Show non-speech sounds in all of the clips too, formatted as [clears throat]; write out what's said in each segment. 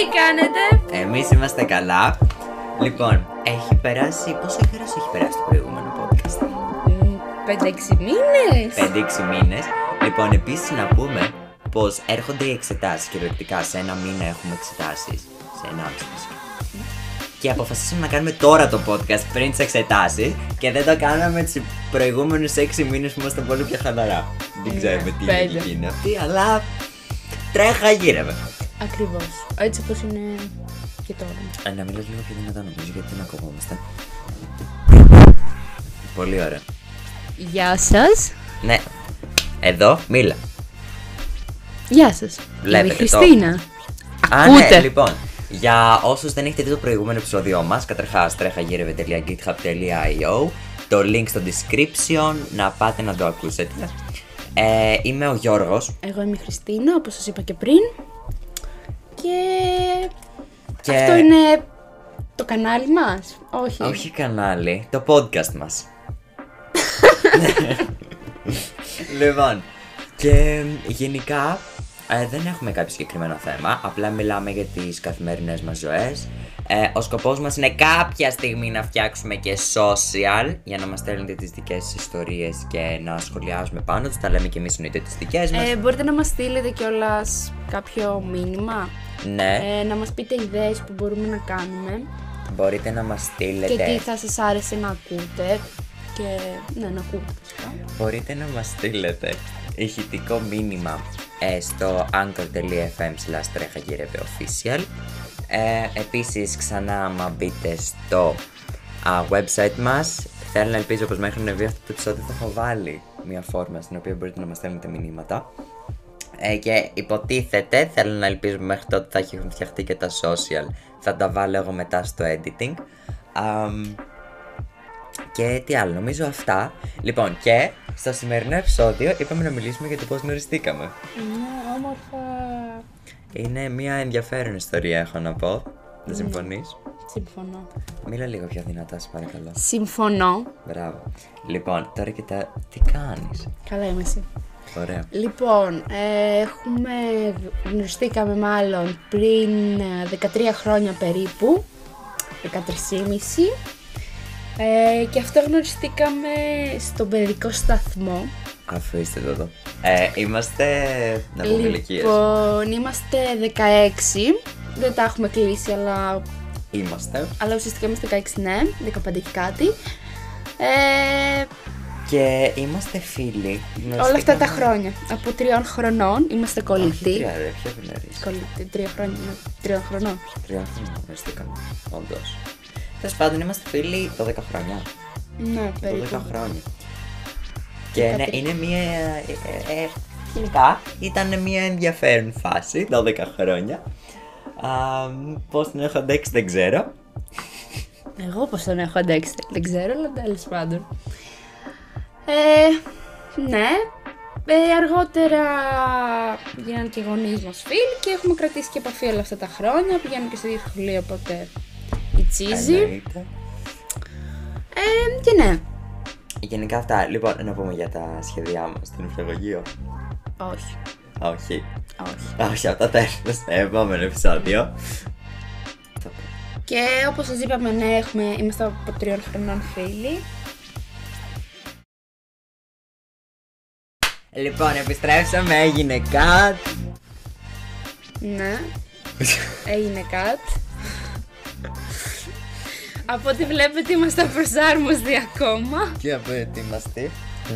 Τι κάνετε; Εμείς είμαστε καλά. Λοιπόν, έχει περάσει. Πόσο καιρό έχει περάσει το προηγούμενο podcast, 5-6 μήνες. 5-6 μήνες. Λοιπόν, επίσης να πούμε πως έρχονται οι εξετάσεις κυριολεκτικά. Σε ένα μήνα έχουμε εξετάσεις. Σε ένα μισή. Και αποφασίσαμε να κάνουμε τώρα το podcast πριν τις εξετάσεις και δεν το κάναμε του προηγούμενους 6 μήνες που ήμασταν πολύ πιο χαλαρά. Δεν Ναι, ξέρουμε τι πέντε. λογική είναι αυτή, αλλά τρέχα γύρευε. Ακριβώς. Έτσι όπως είναι και τώρα. Ε, να μιλάς λίγο πιο δυνατά νομίζω γιατί δεν ακουγόμαστε. Πολύ ωραία. Γεια σας. Ναι. Εδώ, μίλα. Γεια σας. Βλέπετε Είμαι η το. Χριστίνα. Α, Ακούτε. ναι, λοιπόν. Για όσους δεν έχετε δει το προηγούμενο επεισόδιό μας, καταρχάς τρέχαγύρευε.github.io Το link στο description, να πάτε να το ακούσετε. Ε, είμαι ο Γιώργος Εγώ είμαι η Χριστίνα, όπως σας είπα και πριν. Και... και... Αυτό είναι το κανάλι μας. Όχι; Όχι κανάλι, το podcast μας. λοιπόν, και γενικά ε, δεν έχουμε κάποιο συγκεκριμένο θέμα, απλά μιλάμε για τις καθημερινές μας ζωές. Ε, ο σκοπός μας είναι κάποια στιγμή να φτιάξουμε και social για να μας στέλνετε τις δικές σας ιστορίες και να σχολιάζουμε πάνω τους, τα λέμε και εμείς εννοείται τις δικές μας. Ε, μπορείτε να μας στείλετε κιόλας κάποιο μήνυμα. ναι, Ε, να μας πείτε ιδέες που μπορούμε να κάνουμε. μπορείτε να μας στείλετε... Και τι θα σας άρεσε να ακούτε. Και ναι, να ακούτε φυσικά. Μπορείτε να μας στείλετε ηχητικό μήνυμα ε, στο anchor.fm slash τρέχαγύρευε official ε, Επίσης ξανά άμα μπείτε στο α, website μας Θέλω να ελπίζω πως μέχρι να βγει αυτό το επεισόδιο θα έχω βάλει μια φόρμα στην οποία μπορείτε να μας στέλνετε μηνύματα ε, και υποτίθεται, θέλω να ελπίζω μέχρι τότε θα έχουν φτιαχτεί και τα social Θα τα βάλω εγώ μετά στο editing Αμ, και τι άλλο, νομίζω αυτά. Λοιπόν, και στο σημερινό επεισόδιο είπαμε να μιλήσουμε για το πώς γνωριστήκαμε. Ναι, όμορφα. Είναι μια ενδιαφέρον ιστορία, έχω να πω. Δεν συμφωνείς; Συμφωνώ. Μίλα λίγο πιο δυνατά, σε παρακαλώ. Συμφωνώ. Μπράβο. Λοιπόν, τώρα κοιτά. Τι κάνεις; Καλά είμαι εσύ. Ωραία. Λοιπόν, ε, έχουμε γνωριστήκαμε μάλλον πριν ε, 13 χρόνια περίπου, 13,5 ε, και αυτό γνωριστήκαμε στον παιδικό σταθμό. Αφού είστε εδώ. Ε, είμαστε. Να πούμε ηλικίες. Λοιπόν, είμαστε 16, δεν τα έχουμε κλείσει, αλλά, Είμαστε. αλλά ουσιαστικά είμαστε 16, ναι, 15 και κάτι. Ε, Και είμαστε φίλοι. όλα αυτά τα χρόνια, από τριών χρονών, είμαστε Όχι, κολλητοί. τρία, ρε, πιο γνωρίζεις. Κολλητοί, τρία χρόνια, τριών χρονών. Τρία χρόνια γνωριστήκαμε. Όντως. Τέλος πάντων, είμαστε φίλοι 12 χρόνια. Ναι, 12 περίπου. χρόνια. Και ναι, Δεκατρία. είναι μια. Ε, ε, γενικά ήταν μια ενδιαφέρον φάση, 12 χρόνια. Πώς την έχω αντέξει δεν ξέρω. Εγώ πώς τον έχω αντέξει, δεν ξέρω, αλλά τέλος πάντων. Ε, ναι, ε, αργότερα γίνανε και οι γονείς μας φίλοι και έχουμε κρατήσει και επαφή όλα αυτά τα χρόνια. Πηγαίνουμε και στο ίδιο σχολείο, οπότε η τσίζη. Εννοείται. Ε, και ναι, Γενικά αυτά. Λοιπόν, να πούμε για τα σχέδιά μας στην νηπιαγωγείο. όχι, Όχι. όχι. Όχι, αυτά τα έρθουμε στο επόμενο επεισόδιο. Θα πω. Και όπως σας είπαμε, ναι, έχουμε, είμαστε από τριών χρονών φίλοι. Λοιπόν, επιστρέψαμε, έγινε cut. Ναι, έγινε κάτι. [laughs] Από ό,τι βλέπετε είμαστε απροσάρμοστοι ακόμα. Και απροετοιμαστεί.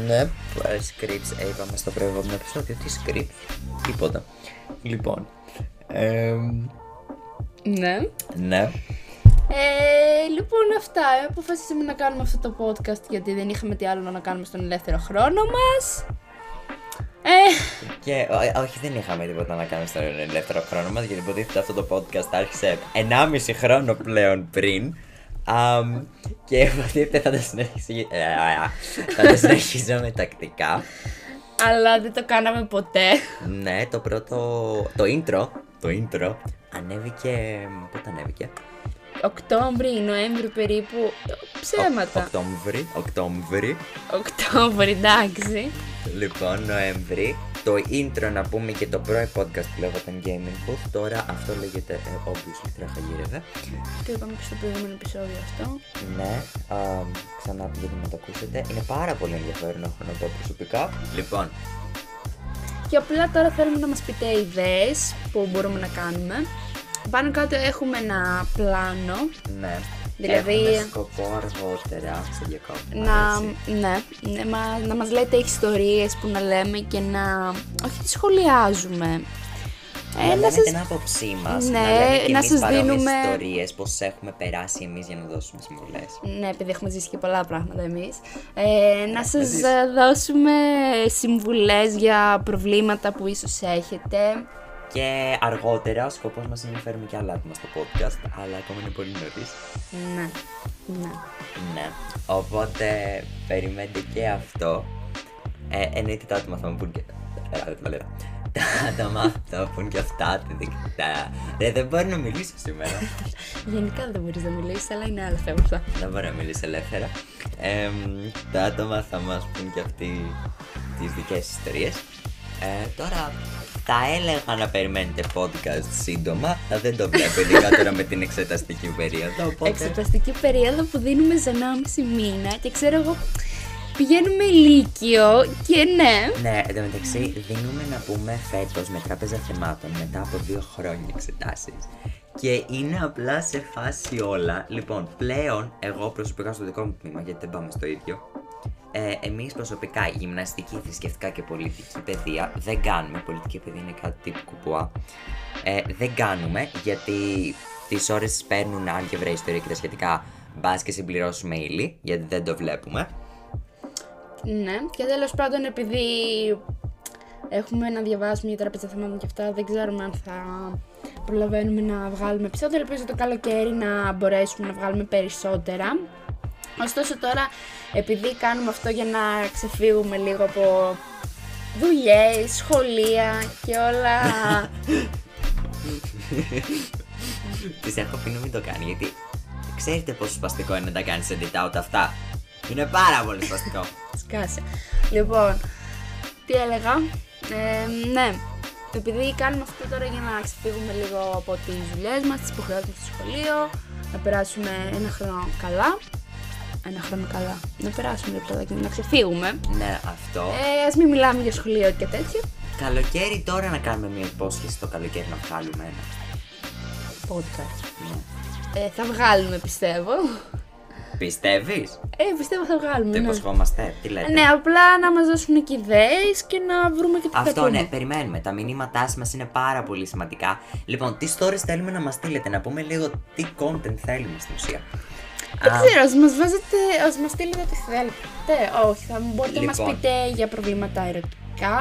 Ναι. Ε, Scripts, ε, είπαμε στο προηγούμενο επεισόδιο. Τι scripts, τίποτα. Λοιπόν. εμ, Ναι. ναι. Ε, λοιπόν αυτά, ε, αποφασίσαμε να κάνουμε αυτό το podcast γιατί δεν είχαμε τι άλλο να κάνουμε στον ελεύθερο χρόνο μας. Ε, Και ό- όχι, δεν είχαμε τίποτα να κάνουμε στον ελεύθερο χρόνο μας γιατί υποτίθεται αυτό το podcast άρχισε 1,5 χρόνο πλέον πριν. Αμ, και υποτίθεται θα το συνεχίσει. ε, α, θα το συνεχίζουμε τακτικά. αλλά δεν το κάναμε ποτέ. Ναι, το πρώτο. Το intro. Το intro ανέβηκε. Πότε ανέβηκε; Οκτώβρη, Νοέμβρη περίπου. Ψέματα. Οκτώβρη, Οκτώβρη. Οκτώβρη, εντάξει. Λοιπόν, Νοέμβρη. Το intro να πούμε και το πρώτο podcast που λέγονταν Gaming Booth. Τώρα αυτό λέγεται ε, obviously τρέχα γύρευε. Το είπαμε και στο προηγούμενο επεισόδιο αυτό. Ναι, α, ξανά γιατί να το ακούσετε. Είναι πάρα πολύ ενδιαφέρον έχω να πω προσωπικά. Λοιπόν, Και απλά τώρα θέλουμε να μας πείτε ιδέες που μπορούμε να κάνουμε. Πάνω κάτω έχουμε ένα πλάνο ναι. Δηλαδή- Έχουμε σκοπό αργότερα σε διακόπτω. να, ναι, ναι, μα, να μας λέτε ιστορίες που να λέμε και να όχι τις σχολιάζουμε. να Ε, να λέμε σας... την άποψή μας, Ναι, να λέμε και να εμείς σας παρόμοιες δίνουμε- ιστορίες, πώς έχουμε περάσει εμείς για να δώσουμε συμβουλές. Ναι, επειδή έχουμε ζήσει και πολλά πράγματα εμείς. Ε, να σας ζήσει. ε, δώσουμε συμβουλές για προβλήματα που ίσως έχετε. Και αργότερα ο σκοπός μας είναι να φέρουμε και άλλα άτομα στο podcast, αλλά ακόμα είναι πολύ νωρίς. Ναι, ναι. Ναι, οπότε περιμένετε και αυτό. Ε, εννοείται τα άτομα θα μου πούν και... ε, Τα άτομα θα πούν και αυτά. τι δικτά. Ρε, δεν μπορεί να μιλήσω σήμερα. Γενικά δεν μπορείς να μιλήσεις, αλλά είναι άλλα θέματα. δεν μπορεί να μιλήσεις ελεύθερα. Ε, τα άτομα θα μας πούν και αυτοί τις δικές ιστορίες. Ε, τώρα θα έλεγα να περιμένετε podcast σύντομα, αλλά δεν το βλέπω ειδικά τώρα με την εξεταστική περίοδο. Οπότε... Εξεταστική περίοδο που δίνουμε σε 1,5 μήνα και ξέρω εγώ πηγαίνουμε ηλίκιο και ναι. Ναι, εν τω μεταξύ δίνουμε να πούμε φέτος με τράπεζα θεμάτων μετά από δύο χρόνια εξετάσεις. Και είναι απλά σε φάση όλα. Λοιπόν, πλέον εγώ προσωπικά στο δικό μου τμήμα, γιατί δεν πάμε στο ίδιο. Ε, Εμείς προσωπικά γυμναστική, θρησκευτικά και πολιτική παιδεία δεν κάνουμε. Πολιτική παιδεία είναι κάτι τύπου κουπουά. Ε, δεν κάνουμε γιατί τις ώρες τις παίρνουν άλγευρα, ιστορία και τα σχετικά. Μπας και συμπληρώσουμε ύλη, γιατί δεν το βλέπουμε. Ναι, και τέλος πάντων επειδή έχουμε να διαβάσουμε για τραπεζα θεμάτων και αυτά, δεν ξέρουμε αν θα προλαβαίνουμε να βγάλουμε επεισόδια. Ελπίζω το καλοκαίρι να μπορέσουμε να βγάλουμε περισσότερα. Ωστόσο τώρα, επειδή κάνουμε αυτό για να ξεφύγουμε λίγο από δουλειές, σχολεία και όλα... [laughs] Τη έχω πει να μην το κάνει γιατί ξέρετε πόσο σπαστικό είναι να τα κάνεις edit out αυτά. Είναι πάρα πολύ σπαστικό. [laughs] Σκάσε. Λοιπόν, τι έλεγα; Ε, ναι, επειδή κάνουμε αυτό τώρα για να ξεφύγουμε λίγο από τις δουλειές μας, τις υποχρεώσεις μας στο σχολείο, να περάσουμε ένα χρόνο καλά. Ένα χρόνο καλά. Να περάσουμε ρε παιδάκι μου, να ξεφύγουμε. ναι, αυτό. Ε, ας μην μιλάμε για σχολείο και τέτοια. Καλοκαίρι τώρα να κάνουμε μια υπόσχεση το καλοκαίρι να βγάλουμε ένα. Podcast. Ναι. Ε, θα βγάλουμε πιστεύω. Πιστεύεις; Ε, πιστεύω θα βγάλουμε. Το ναι. υποσχόμαστε. Τι λέτε; Ναι, απλά να μας δώσουν και ιδέες και να βρούμε και τι θα Αυτό πούμε. ναι, περιμένουμε. Τα μηνύματά μας είναι πάρα πολύ σημαντικά. Λοιπόν, τι stories θέλουμε να μας στείλετε, να πούμε λίγο τι content θέλουμε στην ουσία. Δεν Α, ξέρω, ας μας βάζετε, ας μας στείλετε ό,τι θέλετε. Όχι, θα μπορείτε να μας Λοιπόν. πείτε για προβλήματα ερωτικά,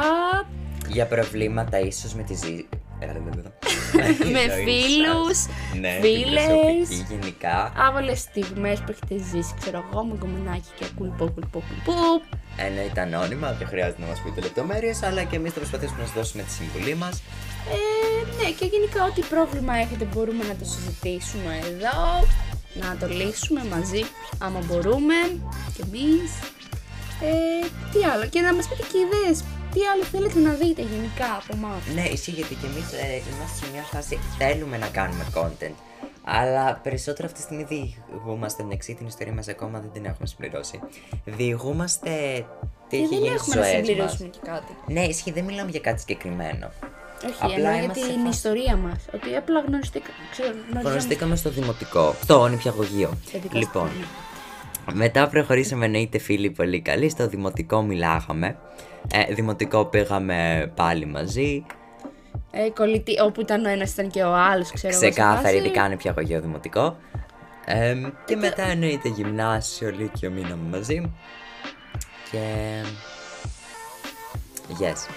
για προβλήματα ίσως με τη ζή... [laughs] με φίλους, ναι, φίλες. την προσωπική γενικά. άβολες στιγμές που έχετε ζήσει, ξέρω εγώ, με κομμενάκι και κουλπό, κουλπό, κουλπό. Εννοείται ανώνυμα, δεν χρειάζεται να μας πείτε λεπτομέρειες, αλλά και εμείς θα προσπαθήσουμε να σας δώσουμε τη συμβουλή μας. Ε, ναι, και γενικά ό,τι πρόβλημα έχετε μπορούμε να το συζητήσουμε εδώ, να το λύσουμε μαζί, άμα μπορούμε, κι εμείς. Ε, τι άλλο, και να μας πείτε και ιδέες, τι άλλο θέλετε να δείτε γενικά από εμάς. Ναι, ισχύει γιατί και εμείς είμαστε σε μια φάση θέλουμε να κάνουμε content. Αλλά περισσότερο αυτή τη στιγμή διηγούμαστε. Εντάξει, την ιστορία μας ακόμα δεν την έχουμε συμπληρώσει. Διηγούμαστε τι Και έχει δεν γίνει έχουμε στις να ζωές μας. συμπληρώσουμε και κάτι. Ναι, ισχύει, δεν μιλάμε για κάτι συγκεκριμένο. Όχι, Απλά εννοώ για είμαστε σε την φάση- ιστορία μας. Ότι απλά γνωριστήκα. Ξέρω, γνωριζόμαστε. Γνωριστήκαμε στο δημοτικό, στο νηπιαγωγείο. Σε δικό Λοιπόν, σου μετά προχωρήσαμε εννοείται φίλοι πολύ καλοί. Στο δημοτικό μιλάγαμε. Ε, δημοτικό πήγαμε πάλι μαζί. Ε, κολλητή, όπου ήταν ο ένας ήταν και ο άλλος, ξέρω εγώ. σε Ξεκάθαρη, φάση. ειδικά νηπιαγωγείο δημοτικό. Ε, και μετά εννοείται γυμνάσιο, λύκειο μείναμε μαζί. Και... Yes.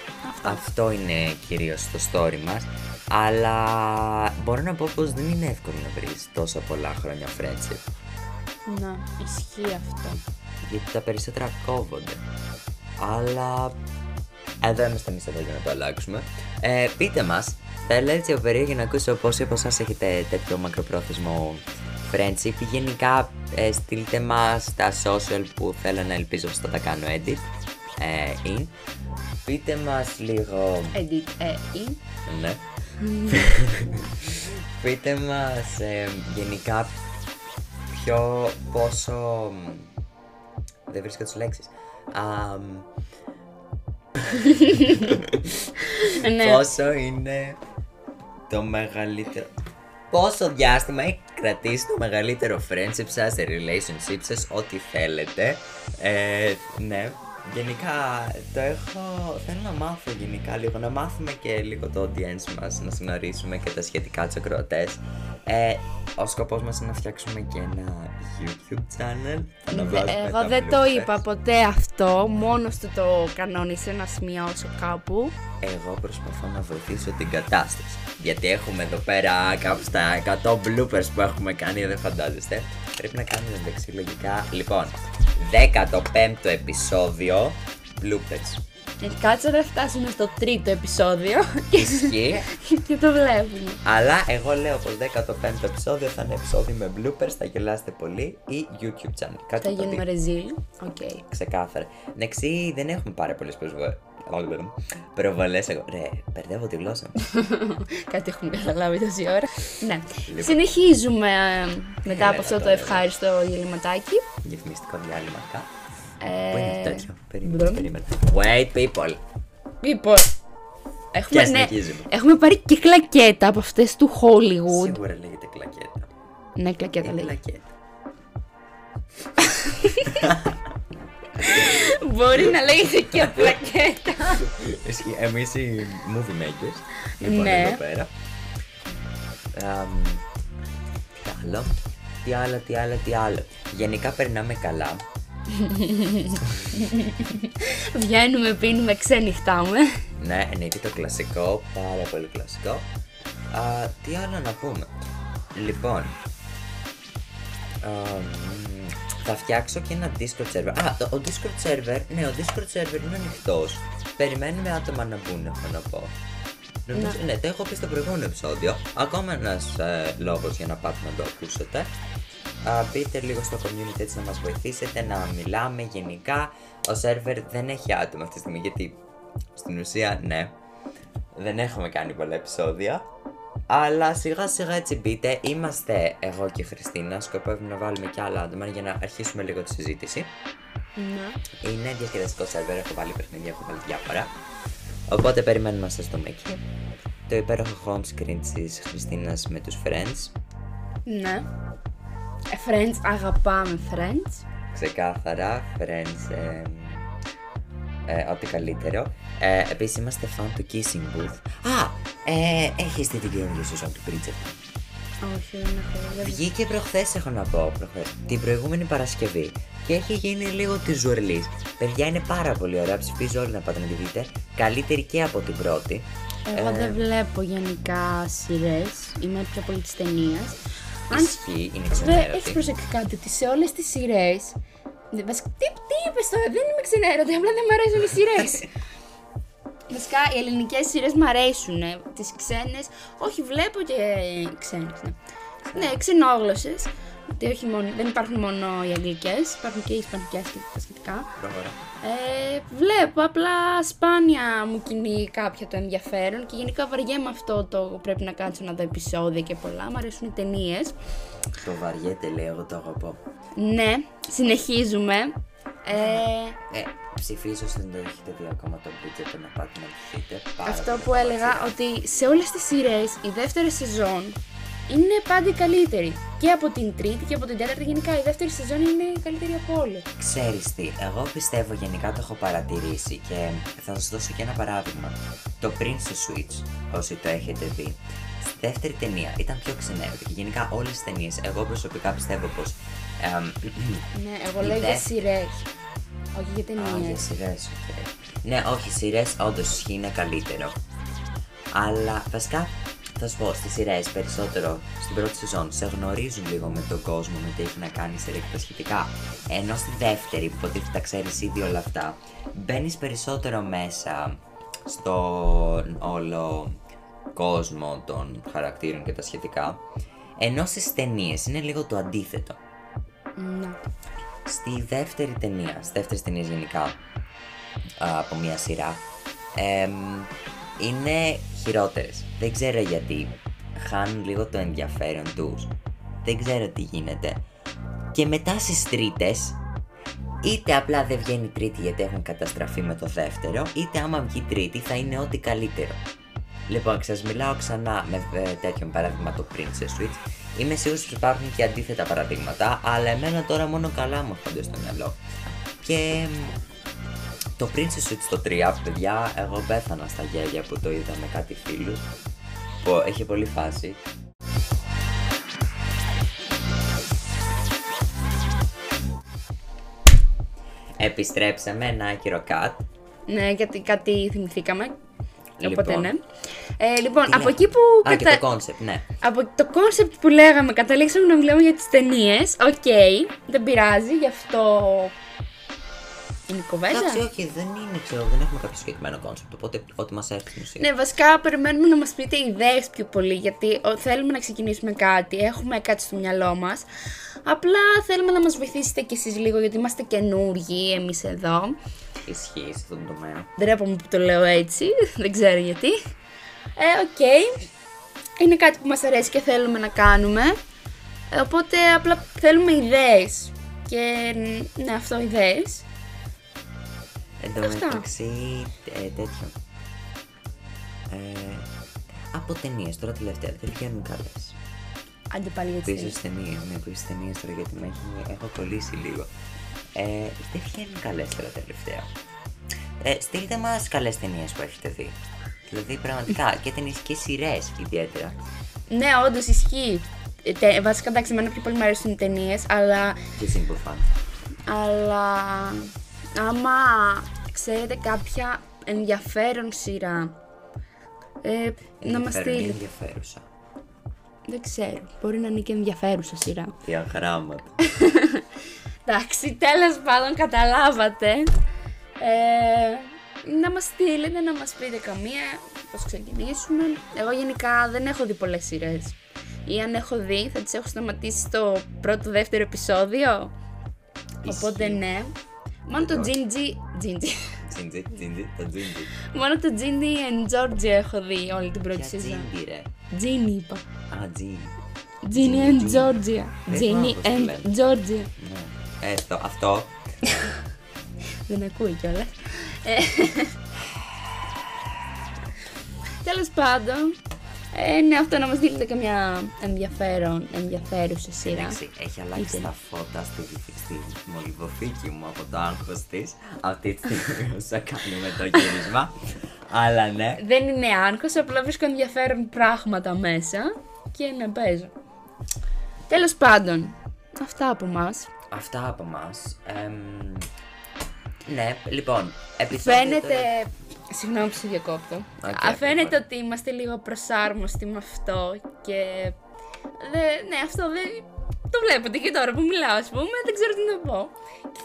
Αυτό είναι κυρίως το story μας. Αλλά μπορώ να πω πως δεν είναι εύκολο να βρεις τόσα πολλά χρόνια friendship. Να, ισχύει αυτό. Γιατί τα περισσότερα κόβονται. Αλλά εδώ είμαστε εμείς εδώ για να το αλλάξουμε. Ε, πείτε μας, θέλω έτσι ο περίεργο να ακούσω πόσοι από εσάς έχετε τέτοιο μακροπρόθεσμο friendship. Γενικά ε, στείλτε μας τα social που θέλω να ελπίζω ότι θα τα κάνω edit. Ε, in. Πείτε μας λίγο... Edit, ε, in. Ναι. [laughs] Πείτε μας ε, γενικά ποιο πόσο... Δεν βρίσκω τις λέξεις. Αμ, ναι. Πόσο είναι το μεγαλύτερο... Πόσο διάστημα έχει κρατήσει το μεγαλύτερο friendship σας, relationship σας, ό,τι θέλετε. Ε, ναι, γενικά το έχω... Θέλω να μάθω γενικά λίγο, να μάθουμε και λίγο το audience μας, να γνωρίσουμε και τα σχετικά τους ακροατές. Ε, ο σκοπός μας είναι να φτιάξουμε και ένα YouTube channel. Θα να βάζουμε Εγώ τα δεν το bloopers. είπα ποτέ αυτό, μόνος του το κανόνισε να σημειώσω κάπου. Εγώ προσπαθώ να βοηθήσω την κατάσταση. Γιατί έχουμε εδώ πέρα κάπου στα 100 bloopers που έχουμε κάνει, δεν φαντάζεστε. Πρέπει να κάνουμε εντάξει λογικά. Λοιπόν, 15ο επεισόδιο bloopers. Ε, Κάτσε να φτάσουμε στο τρίτο επεισόδιο [laughs] και, Ισχύει. [laughs] και το βλέπουμε. Αλλά εγώ λέω πως 15ο επεισόδιο θα είναι επεισόδιο με bloopers, θα γελάσετε πολύ ή YouTube channel. Κάτι Θα από τα γίνουμε δύο. ρεζίλ. Οκ. Ξεκάθαρα. Εντάξει, δεν έχουμε πάρα πολλές προβολές. Εγώ. Ρε, μπερδεύω τη γλώσσα μου. [laughs] Κάτι έχουμε καταλάβει τόση ώρα. Ναι. Λοιπόν. Συνεχίζουμε ε, μετά Έλα από αυτό το τώρα, ευχάριστο γεληματάκι. Διαφημιστικό διάλειμμα. Κα. Ε, Πού είναι το τέτοιο. Περίμενε, μπρομ. περίμενε. Wait, people. Λοιπόν, έχουμε, Και ναι, συνεχίζουμε. έχουμε πάρει και κλακέτα από αυτές του Hollywood. Σίγουρα λέγεται κλακέτα. Ναι, κλακέτα Είναι λέει. κλακέτα. [laughs] Μπορεί να λέγεται και πλακέτα. [laughs] Εμείς οι movie makers. Λοιπόν, Ναι. εδώ πέρα. Αμ, Τι άλλο; Τι άλλο, τι άλλο, τι άλλο; Γενικά περνάμε καλά. Βγαίνουμε, πίνουμε, ξενυχτάμε. Ναι, εννοείται το κλασικό, πάρα πολύ κλασικό. Α, τι άλλο να πούμε; Λοιπόν, α, μ, θα φτιάξω και ένα Discord server. Α, το, ο Discord server, ναι, ο Discord server είναι ανοιχτός. Περιμένουμε άτομα να μπουν, έχω να πω. Νομίζω, ναι, το έχω πει στο προηγούμενο επεισόδιο. Ακόμα ένας ε, λόγος για να πάτε να το ακούσετε. Α, μπείτε λίγο στο community έτσι να μας βοηθήσετε, να μιλάμε γενικά. Ο server δεν έχει άτομα αυτή τη στιγμή γιατί στην ουσία ναι, δεν έχουμε κάνει πολλά επεισόδια. Αλλά σιγά σιγά έτσι μπείτε, είμαστε εγώ και η Χριστίνα, σκοπεύουμε να βάλουμε και άλλα άτομα για να αρχίσουμε λίγο τη συζήτηση. Ναι. Είναι διασκεδαστικό server, έχω βάλει παιχνίδια, έχω βάλει διάφορα. Οπότε περιμένουμε να σας δούμε εκεί. Το υπέροχο home screen της Χριστίνας με τους friends. Ναι. Ε, Friends, αγαπάμε Friends. Ξεκάθαρα, friends, ε, ε, ό,τι καλύτερο. Ε, επίσης είμαστε fan του Kissing Booth. Α, ε, έχεις δει την καινούργια season του Bridgerton. Όχι, δεν έχω. δεν- Βγήκε προχθές έχω να πω, προχθές, την προηγούμενη Παρασκευή και έχει γίνει λίγο τη ζουρλής. Παιδιά είναι πάρα πολύ ωραία, ψηφίζω όλοι να πάτε να τη δείτε. Καλύτερη και από την πρώτη. Εγώ Ε, δεν βλέπω γενικά σειρές. Είμαι πιο πολύ της ταινίας. Ισχύει, είναι Δεν ξενέρωτη. έχει προσέξει κάτι ότι σε όλες τις σειρές. Τι, τι είπες τώρα, δεν είμαι ξενέρωτη, απλά δεν μου αρέσουν οι σειρές. [laughs] Βασικά οι ελληνικές σειρές μου αρέσουν. Τις ξένες, όχι βλέπω και ξένες. Ναι, ναι ξενόγλωσσες. Γιατί όχι μόνο, δεν υπάρχουν μόνο οι αγγλικές, υπάρχουν και οι ισπανικές και τα σχετικά. Προχωρά. Ε, βλέπω, απλά σπάνια μου κινεί κάποια το ενδιαφέρον και γενικά βαριέμαι αυτό το πρέπει να κάτσω να δω επεισόδια και πολλά. Μ' αρέσουν οι ταινίες. Το βαριέται λέει, εγώ το αγαπώ. Ναι, συνεχίζουμε. Ε, Ε, ψηφίζω όσο δεν το έχετε δει ακόμα το Bridgerton να πάτε να το δείτε. Πάρα αυτό πολύ που ωραία έλεγα σειρά. ότι σε όλες τις σειρές η δεύτερη σεζόν είναι πάντα η καλύτερη. Και από την τρίτη και από την τέταρτη γενικά η δεύτερη σεζόν είναι η καλύτερη από όλες. Ξέρεις τι, εγώ πιστεύω γενικά το έχω παρατηρήσει και θα σας δώσω και ένα παράδειγμα. Το Princess Switch, όσοι το έχετε δει, στη δεύτερη ταινία ήταν πιο ξενέρωτη και γενικά όλες τις ταινίες, εγώ προσωπικά πιστεύω πως... εμ, Ναι, [clears throat] εγώ Η λέω για δεύτερη- σειρές. Όχι για Α, για ταινίες. σειρές, οκ. Ναι, όχι, σειρές όντως ισχύει, είναι καλύτερο. Αλλά βασικά θα σου πω στις σειρές περισσότερο στην πρώτη σεζόν σε γνωρίζουν λίγο με τον κόσμο, με τι έχει να κάνει σε και τα σχετικά. Ενώ στη δεύτερη, που υποτίθεται τα ξέρεις ήδη όλα αυτά, μπαίνεις περισσότερο μέσα στον όλο κόσμο των χαρακτήρων και τα σχετικά. Ενώ στις ταινίες είναι λίγο το αντίθετο. Ναι. Στη δεύτερη ταινία, στη δεύτερη ταινία γενικά α, από μια σειρά, εμ, είναι χειρότερες. Δεν ξέρω γιατί. Χάνουν λίγο το ενδιαφέρον τους. Δεν ξέρω τι γίνεται. Και μετά στις τρίτες, είτε απλά δεν βγαίνει τρίτη γιατί έχουν καταστραφεί με το δεύτερο, είτε άμα βγει τρίτη θα είναι ό,τι καλύτερο. Λοιπόν, σας μιλάω ξανά με ε, τέτοιο παράδειγμα το Princess Switch. Είμαι σίγουρος ότι υπάρχουν και αντίθετα παραδείγματα, αλλά εμένα τώρα μόνο καλά μου έρχονται στο μυαλό. Και μ, το Princess Switch το 3, παιδιά, εγώ πέθανα στα γέλια που το είδα με κάτι φίλους. Που έχει πολύ φάση. Επιστρέψαμε ένα άκυρο cut. Ναι, γιατί κάτι θυμηθήκαμε. Λοιπόν. Οπότε ναι. Ε, λοιπόν, Τι από λέει; εκεί που. Α, και κατα- το concept, ναι. Από το concept που λέγαμε, καταλήξαμε να μιλάμε για τις ταινίες. Οκ, δεν πειράζει, γι' αυτό. Είναι η κουβέντα. Εντάξει, όχι, δεν είναι, ξέρω, δεν έχουμε κάποιο συγκεκριμένο concept, οπότε ό,τι μας έρθει στην ουσία. Ναι, βασικά περιμένουμε να μας πείτε ιδέες πιο πολύ, γιατί ο, θέλουμε να ξεκινήσουμε κάτι, έχουμε κάτι στο μυαλό μας. Απλά θέλουμε να μας βοηθήσετε κι εσείς λίγο, γιατί είμαστε καινούργοι εμείς εδώ. Ισχύει σε αυτόν τον τομέα. Ντρέπομαι που το λέω έτσι, [laughs] δεν ξέρω γιατί. Ε, οκ. Είναι κάτι που μας αρέσει και θέλουμε να κάνουμε. Ε, οπότε απλά θέλουμε ιδέες. Και ναι, αυτό ιδέες. Εν τω Αυτά. μεταξύ, ε, τέτοιο. Ε, από ταινίες τώρα τελευταία δεν βγαίνουν καλέ. Άντε πάλι για τις Πίσω ταινίες. στις ταινίες, ναι, πίσω στις ταινίες τώρα γιατί με έχει, έχω κολλήσει λίγο. Ε, δεν βγαίνουν καλές τώρα τελευταία. Ε, στείλτε μας καλές ταινίες που έχετε δει. Δηλαδή πραγματικά [laughs] και ταινίες και σειρές ιδιαίτερα. Ναι, όντως ισχύει. Ε, τε- βασικά εντάξει, εμένα πιο πολύ μου αρέσουν οι ταινίες, αλλά, Και simple fun. αλλά άμα ξέρετε κάποια ενδιαφέρον σειρά, ε, να μας Ενδιαφέρον ή στείλετε. ενδιαφέρουσα. Δεν ξέρω, μπορεί να είναι και ενδιαφέρουσα σειρά. Διαγράμματα. [laughs] Εντάξει, τέλος πάντων καταλάβατε. Ε, να μας στείλετε, να μας πείτε καμία, πώς ξεκινήσουμε. Εγώ γενικά δεν έχω δει πολλές σειρές. Ή αν έχω δει, θα τις έχω σταματήσει στο πρώτο δεύτερο επεισόδιο. Οπότε Ισχύει. ναι. Μόνο το Εντάξει. Gingy... Gingy. Τζίντζι, τζίντζι, το τζίντζι. Μόνο το Ginny and Georgia έχω δει όλη την πρώτη Ποια σεζόν. τζίντζι ρε. Ginny είπα. Α, τζίντζι. Ginny and Georgia. Δεν Ginny θυμάμαι πώς το and λένε. Georgia. Ναι. Ε, το, αυτό. Δεν ακούει κιόλας. Ε, Τέλος πάντων, ε, ναι, αυτό να μας δίνετε καμιά ενδιαφέρον, ενδιαφέρουσα σειρά. Εντάξει, έχει αλλάξει Είτε. τα φώτα στη, στη μολυβοθήκη μου από το άγχος της αυτή τη στιγμή [laughs] όσα κάνουμε το γύρισμα. Αλλά ναι. Δεν είναι άγχος, απλά βρίσκω ενδιαφέρον πράγματα μέσα και να παίζω. Τέλος πάντων, αυτά από μας. Αυτά από μας. Εμ, ναι, λοιπόν, επεισόδιο Φαίνεται. τώρα- Συγγνώμη που σε διακόπτω. Οκ, Α, Φαίνεται λοιπόν. ότι είμαστε λίγο απροσάρμοστοι με αυτό και. δε- ναι, αυτό δεν. Το βλέπετε και τώρα που μιλάω, ας πούμε, δεν ξέρω τι να πω.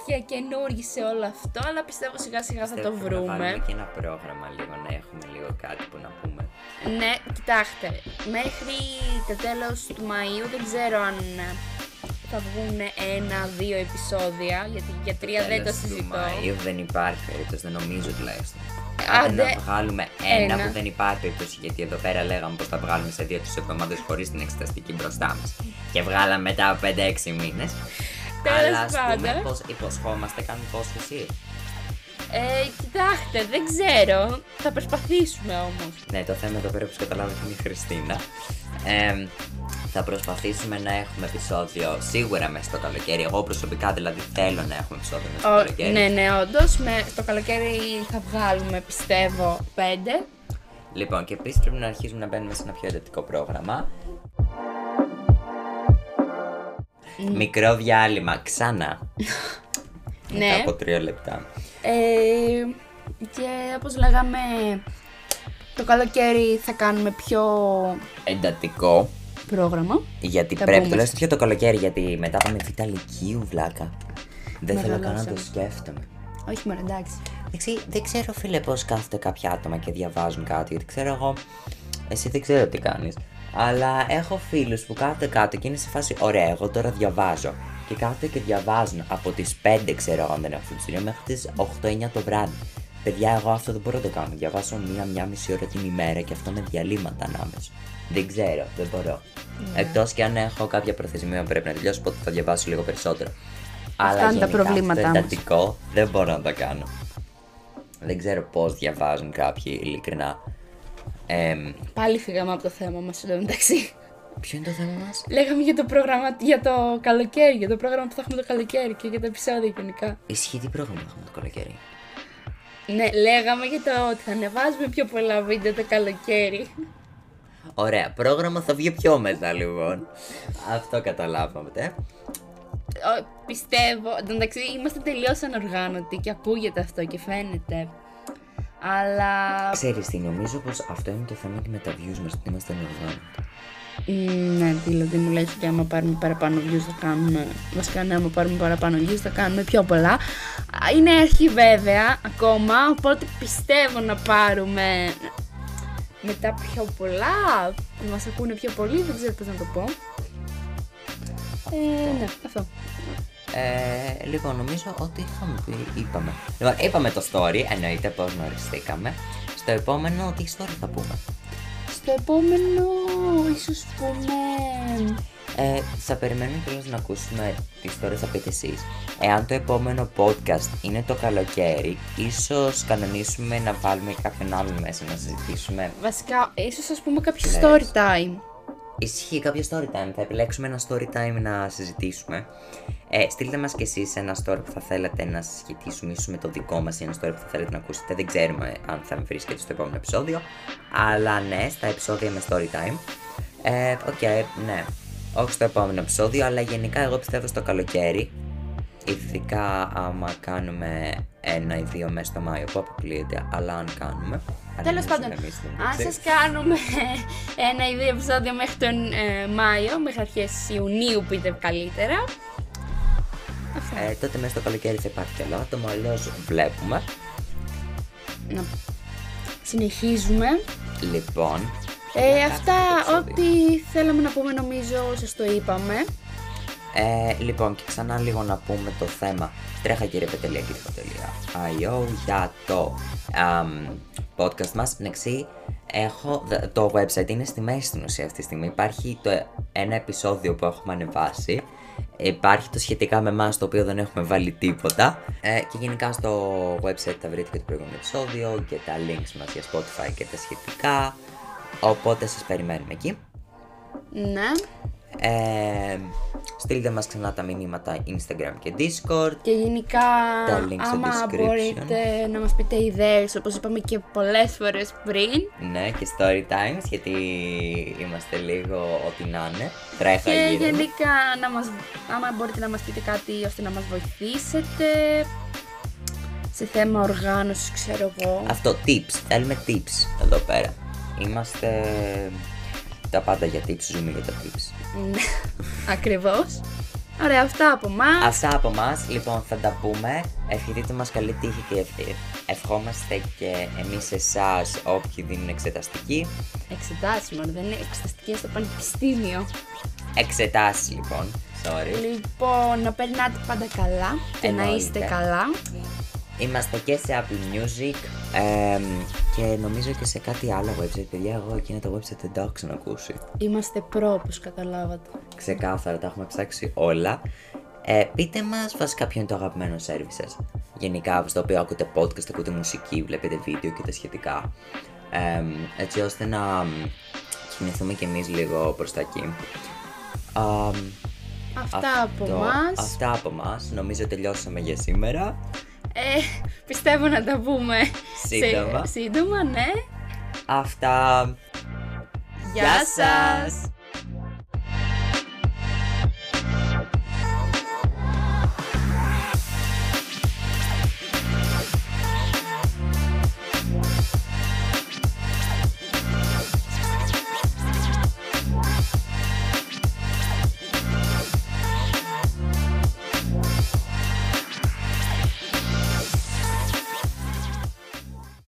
Και καινούργοι σε όλο αυτό, αλλά πιστεύω σιγά σιγά θα το Πιστεύω πρέπει Να βάλουμε βρούμε. και ένα πρόγραμμα λίγο, να έχουμε λίγο κάτι που να πούμε. Ναι, κοιτάξτε, μέχρι το τέλος του Μαΐου δεν ξέρω αν ε, θα βγουν ένα-δύο επεισόδια, γιατί για τρία δεν το Τέλος του συζητώ. Μαΐου δεν υπάρχει περίπτωση, δεν νομίζω τουλάχιστον. Άντε, Άντε να βγάλουμε ένα, ένα. που δεν υπάρχει περίπτωση, γιατί εδώ πέρα λέγαμε πως θα βγάλουμε σε δύο-τρεις εβδομάδες χωρίς την εξεταστική μπροστά μας. Και βγάλαμε μετά από 5-6 μήνες. Τέλος Αλλά ας πούμε πάντων. πως υποσχόμαστε κάνουμε υπόσχεση. Ε, κοιτάξτε, δεν ξέρω. Θα προσπαθήσουμε όμως. Ναι, το θέμα εδώ πέρα που καταλάβετε είναι η Χριστίνα. Ε, θα προσπαθήσουμε να έχουμε επεισόδιο σίγουρα μέσα στο καλοκαίρι. Εγώ προσωπικά δηλαδή θέλω να έχουμε επεισόδιο μέσα στο Ο, καλοκαίρι. ναι, ναι, όντως. Το καλοκαίρι θα βγάλουμε, πιστεύω, πέντε. Λοιπόν, και επίσης πρέπει να αρχίσουμε να μπαίνουμε σε ένα πιο εντατικό πρόγραμμα. Μικρό διάλειμμα, ξανά. [laughs] Ναι. Μετά από τρία λεπτά. Ε, και όπως λέγαμε, το καλοκαίρι θα κάνουμε πιο Εντατικό. Πρόγραμμα. Γιατί Θα πρέπει μπούμε. τουλάχιστον πιο το καλοκαίρι, γιατί μετά πάμε β' λυκείου, βλάκα. Δεν θέλω καν να το Μεγαλώσαμε. σκέφτομαι. Όχι μόνο, εντάξει. Εντάξει, δεν ξέρω φίλε πώς κάθονται κάποια άτομα και διαβάζουν κάτι, γιατί ξέρω εγώ, εσύ δεν ξέρω τι κάνεις, Αλλά έχω φίλους που κάθονται κάτω και είναι σε φάση, ωραία, εγώ τώρα διαβάζω. Και κάθονται και διαβάζουν από τις 5, ξέρω εγώ, αν δεν έχω φροντιστήριο, μέχρι τις 8-9 το βράδυ. Παιδιά, εγώ αυτό δεν μπορώ να το κάνω. Διαβάσω μία-μία μισή ώρα την ημέρα και αυτό με διαλύματα ανάμεσα. Δεν ξέρω, δεν μπορώ. Ναι. Εκτός και αν έχω κάποια προθεσμία που πρέπει να τελειώσω, οπότε θα διαβάσω λίγο περισσότερο. Αυτά είναι τα γενικά προβλήματά αυτό μας. εντατικό δεν μπορώ να το κάνω. Δεν ξέρω πώς διαβάζουν κάποιοι ειλικρινά. Εμ, Πάλι φύγαμε από το θέμα μας εντωμεταξύ. ποιο είναι το θέμα μας, Λέγαμε για το πρόγραμμα για το καλοκαίρι, για το πρόγραμμα που θα έχουμε το καλοκαίρι και για τα επεισόδια γενικά. Ισχύει τι πρόγραμμα έχουμε το καλοκαίρι; Ναι, λέγαμε για το ότι θα ανεβάζουμε πιο πολλά βίντεο το καλοκαίρι. Ωραία, πρόγραμμα θα βγει πιο μετά λοιπόν. Αυτό καταλάβαμε. Ω, πιστεύω, εντάξει είμαστε τελείως ανοργάνωτοι και ακούγεται αυτό και φαίνεται. Αλλά Ξέρεις τι, νομίζω πως αυτό είναι το θέμα και με τα views μας, ότι είμαστε ενεργοί. Μ, ναι, δηλαδή μου λες ότι άμα πάρουμε παραπάνω views θα κάνουμε. Βασικά, ναι, άμα πάρουμε παραπάνω views θα κάνουμε πιο πολλά. Α, Είναι αρχή βέβαια ακόμα, οπότε πιστεύω να πάρουμε μετά πιο πολλά. Να μας ακούνε πιο πολύ, δεν ξέρω πώς να το πω. Ε, ναι, αυτό. Ε, λοιπόν, νομίζω ότι είχαμε πει, είπαμε. Λοιπόν, είπαμε το story, εννοείται πως γνωριστήκαμε. Στο επόμενο, τι story θα πούμε; Στο επόμενο, ίσως πούμε... Ε, θα περιμένουμε κιόλας να ακούσουμε τις story θα πείτε εσείς. Εάν το επόμενο podcast είναι το καλοκαίρι, ίσως κανονίσουμε να βάλουμε κάποιον άλλον μέσα να συζητήσουμε. Βασικά, ίσως ας πούμε κάποιο Λες. story time. Ισχύει κάποιο story time, θα επιλέξουμε ένα story time να συζητήσουμε. Ε, στείλτε μας κι εσείς ένα story που θα θέλατε να συζητήσουμε, ίσως με το δικό μας ή ένα story που θα θέλετε να ακούσετε. Δεν ξέρουμε αν θα με βρίσκετε στο επόμενο επεισόδιο. Αλλά ναι, στα επεισόδια με story time. Ε, οκ, ναι. Όχι στο επόμενο επεισόδιο, αλλά γενικά εγώ πιστεύω στο καλοκαίρι. Ειδικά άμα κάνουμε ένα ή δύο μέσα στο Μάιο που αποκλείεται, αλλά αν κάνουμε. Αν Τέλος εμείς πάντων, εμείς δεν αν ξέρω. σας κάνουμε [laughs] ένα ή δύο επεισόδια μέχρι τον ε, Μάιο, μέχρι αρχές Ιουνίου που είναι καλύτερα. Αυτό. Ε, τότε μέσα στο καλοκαίρι θα υπάρχει κι άλλο άτομο, αλλιώς βλέπουμε. Να συνεχίζουμε. Λοιπόν. Ε, να αυτά, κάνουμε το επεισόδιο. ό,τι θέλαμε να πούμε νομίζω σας το είπαμε. Ε, λοιπόν, και ξανά λίγο να πούμε το θέμα τρέχαγυρεπετελεία.io για το αμ, podcast μας. Νεξί, έχω, δε- το website είναι στη μέση στην ουσία αυτή τη στιγμή. Υπάρχει το, ένα επεισόδιο που έχουμε ανεβάσει. Υπάρχει το σχετικά με εμάς το οποίο δεν έχουμε βάλει τίποτα. Ε, και γενικά στο website θα βρείτε και το προηγούμενο επεισόδιο και τα links μας για Spotify και τα σχετικά. Οπότε σας περιμένουμε εκεί. Ναι. Ε, στείλτε μας ξανά τα μηνύματα Instagram και Discord. Και γενικά, Τα link στο άμα description. μπορείτε να μας πείτε ιδέες, όπως είπαμε και πολλές φορές πριν. Ναι, και story times, γιατί είμαστε λίγο ό,τι να είναι. Τρέχα Και γύρω. γενικά, να μας, άμα μπορείτε να μας πείτε κάτι ώστε να μας βοηθήσετε σε θέμα οργάνωσης, ξέρω εγώ. Αυτό, tips. Θέλουμε tips εδώ πέρα. Είμαστε τα πάντα για tips, ζούμε για τα tips. Ναι, [laughs] ακριβώς. Ωραία, αυτά από εμά. Αυτά από εμά, λοιπόν, θα τα πούμε. Ευχηθείτε μας καλή τύχη και ευχ- ευχόμαστε και εμείς εσάς όποιοι δίνουν εξεταστική. Εξετάσεις μόνο, δεν είναι εξεταστικές στο πανεπιστήμιο. Εξετάσεις, λοιπόν. Sorry. Λοιπόν, να περνάτε πάντα καλά και να Εννοείται. είστε καλά. Είμαστε και σε Apple Music εμ, και νομίζω και σε κάτι άλλο website. Παιδιά, εγώ εκείνα τα website δεν τα έχω ξανακούσει. Είμαστε προ, όπως καταλάβατε. Ξεκάθαρα, τα έχουμε ψάξει όλα. Ε, πείτε μας βασικά ποιο είναι το αγαπημένο service σας. Γενικά, στο οποίο ακούτε podcast, ακούτε μουσική, βλέπετε βίντεο και τα σχετικά. Εμ, έτσι ώστε να μ, κινηθούμε κι εμείς λίγο προς τα εκεί. Αμ, Αυτά από αυτό- εμάς. Αυτά από μας. Νομίζω τελειώσαμε για σήμερα. Ε, πιστεύω να τα πούμε Σύντομα. Σε, σύντομα, ναι. Αυτά. Γεια σας.